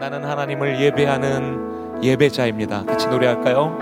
나는 하나님을 예배하는 예배자입니다. 같이 노래할까요?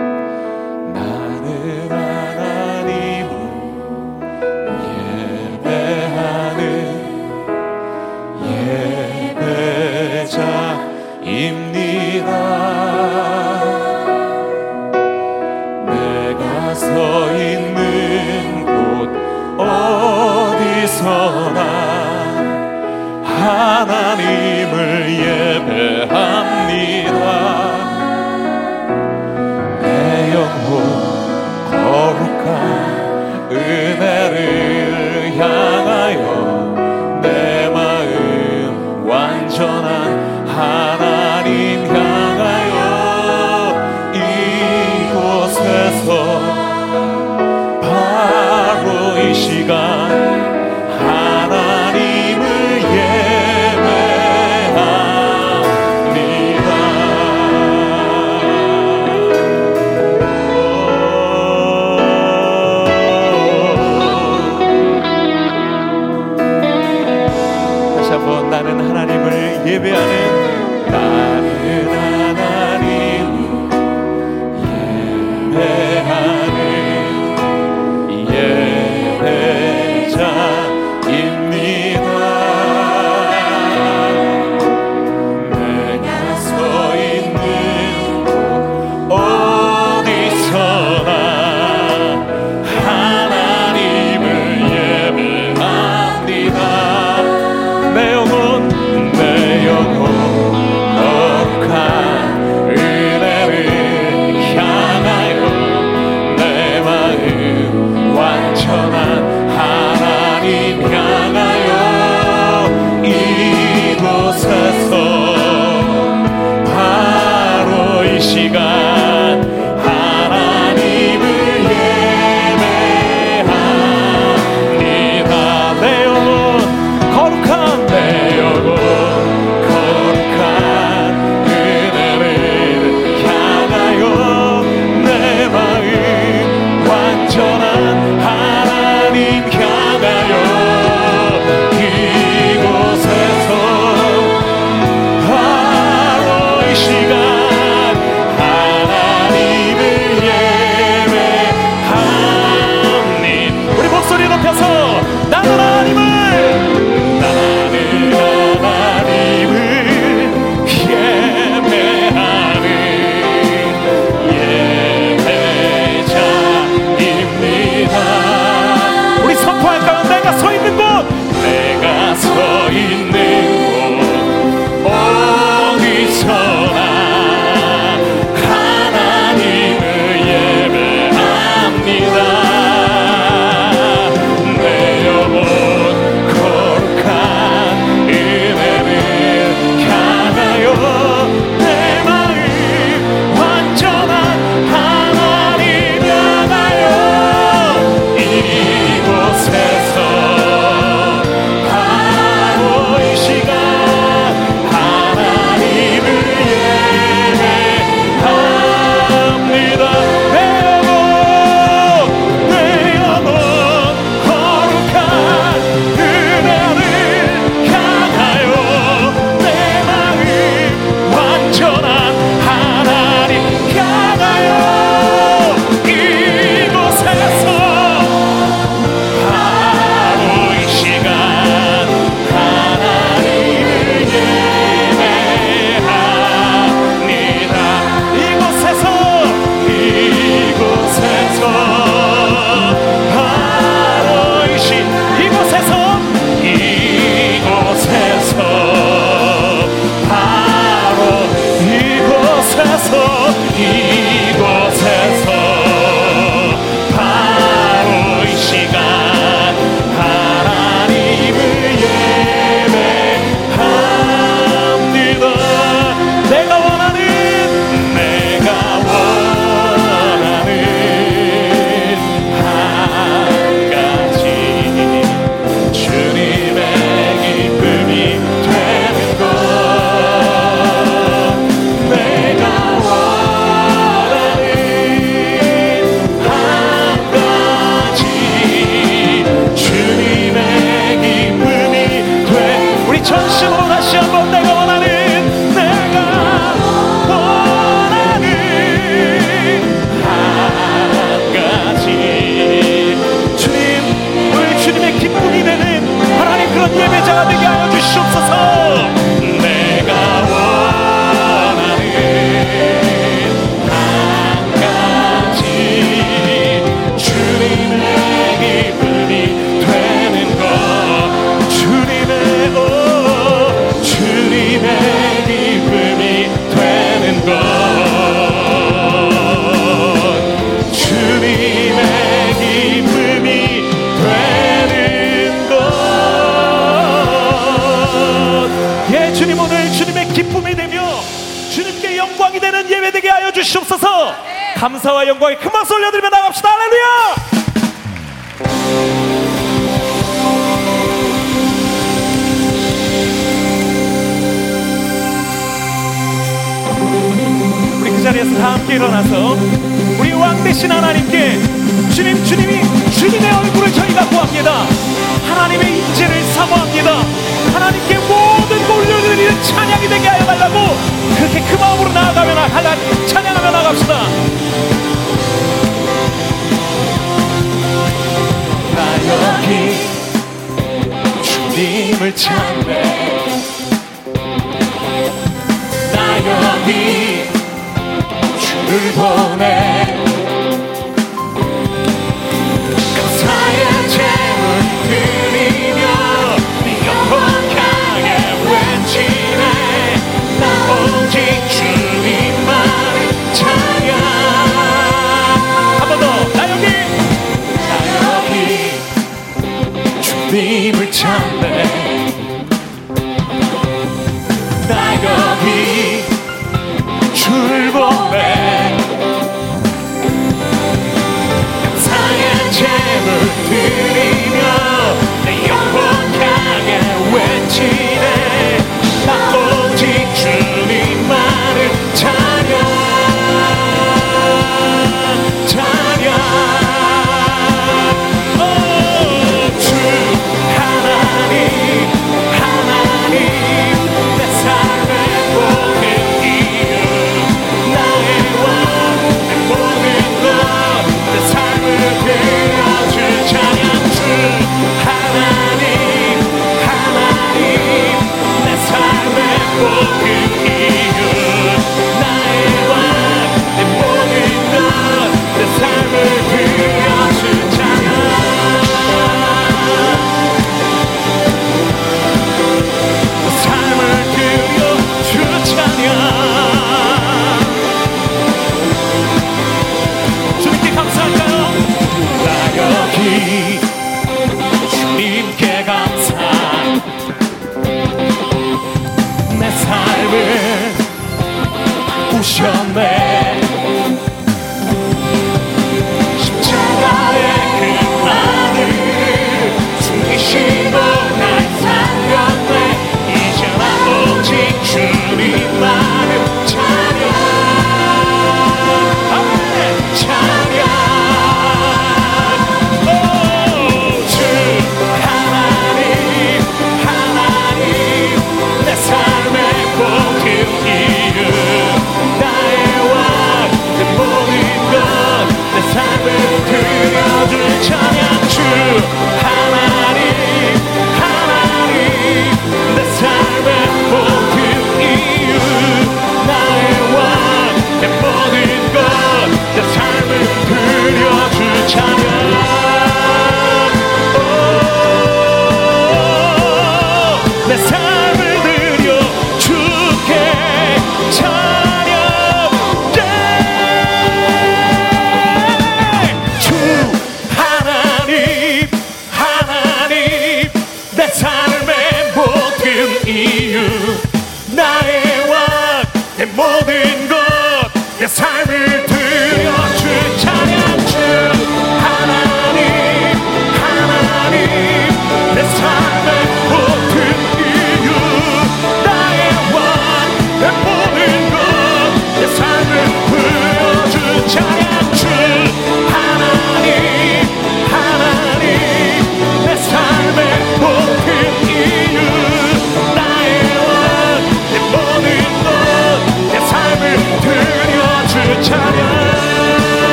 주님 오늘 주님의 기쁨이 되며 주님께 영광이 되는 예배되게 하여 주시옵소서. 감사와 영광이 큰 박수 올려드리며 나갑시다. 할렐루야! 그 자리에서 다 함께 일어나서 우리 왕 대신 하나님께 주님 주님이 주님의 얼굴을 저희가 구합니다. 하나님의 인재를 사모합니다. 하나님께 모든 곳 드리는 찬양이 되게 하여 달라고 그렇게 그 마음으로 나아가면 하나님 찬양하며 나갑시다. 나 여기 주님을 찾네 나 여기 주를 보내. love.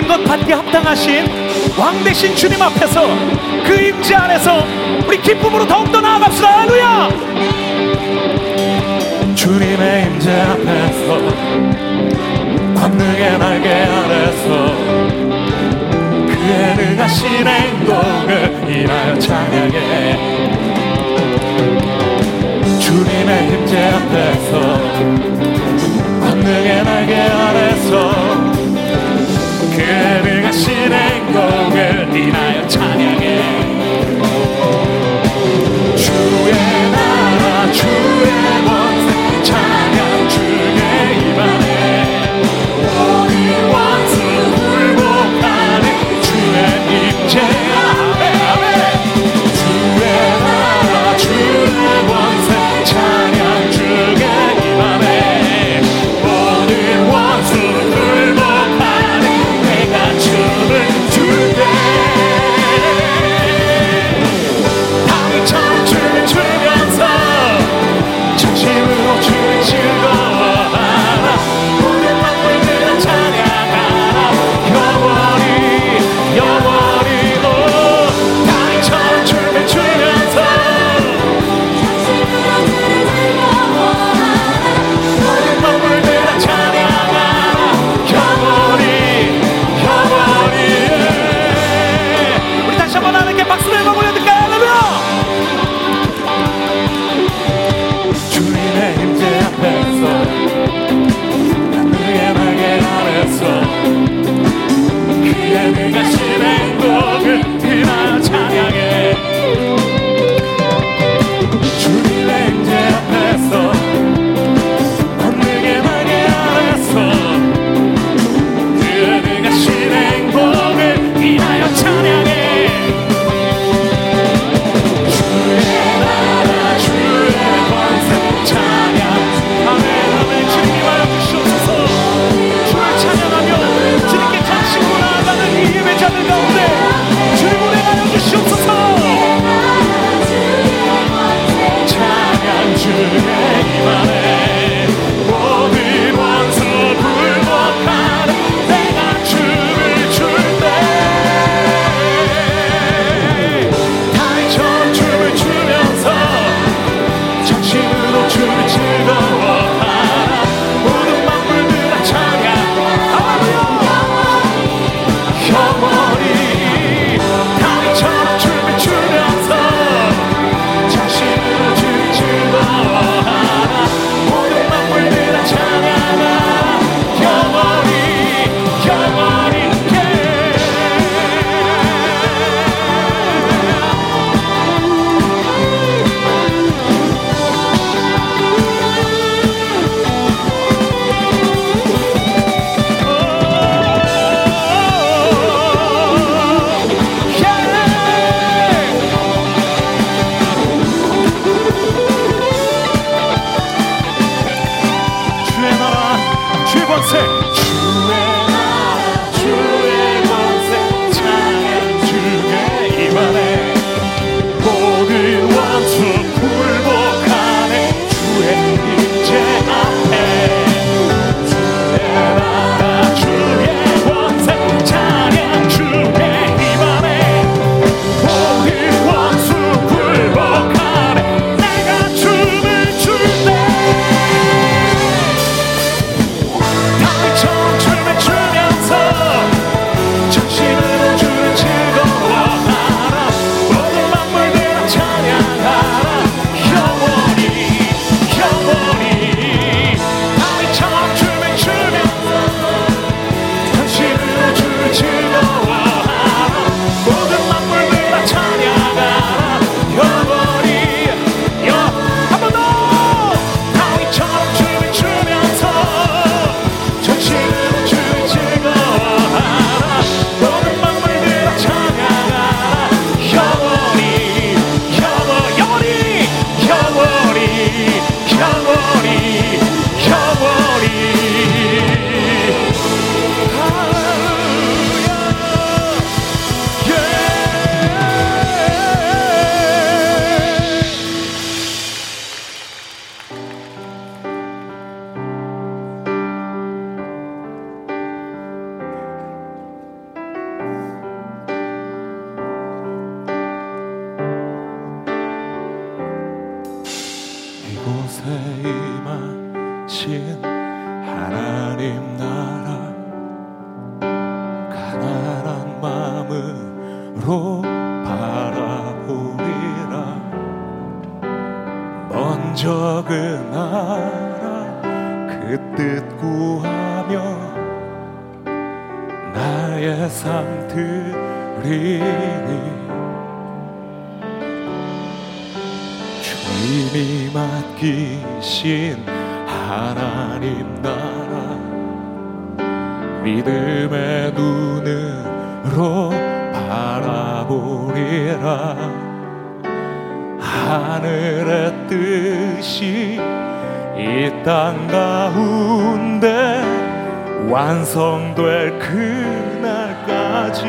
모든 것 받게 합당하신 왕 대신 주님 앞에서 그 임재 안에서 우리 기쁨으로 더욱더 나아갑시다. 할루야! 주님의 임재 앞에서 권능의 날개 아래서 그의 능하신 행동을 인하여 찬양해 주님의 임재 앞에서 권능의 날개 아래서 그의 능하신 행동을 인하여 찬양해. 주의 나라 주의 be Latanya. 믿음의 눈으로 바라보리라. 하늘의 뜻이 이 땅 가운데 완성될 그날까지.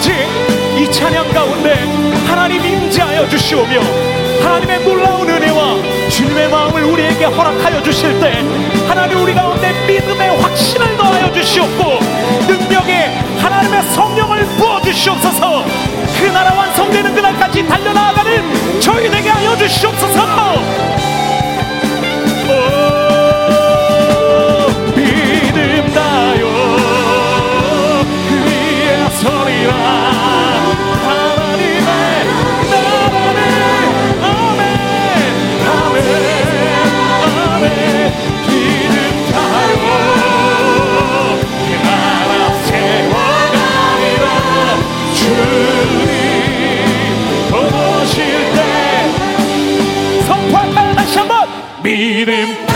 아버지 이 찬양 가운데 하나님 임재하여 주시오며 하나님의 놀라운 은혜와 주님의 마음을 우리에게 허락하여 주실 때 하나님 우리 가운데 믿음의 확신을 더하여 주시옵고 능력에 하나님의 성령을 부어 주시옵소서. 그 나라 완성되는 그날까지 달려나아가는 저희 되게 하여 주시옵소서. beat him.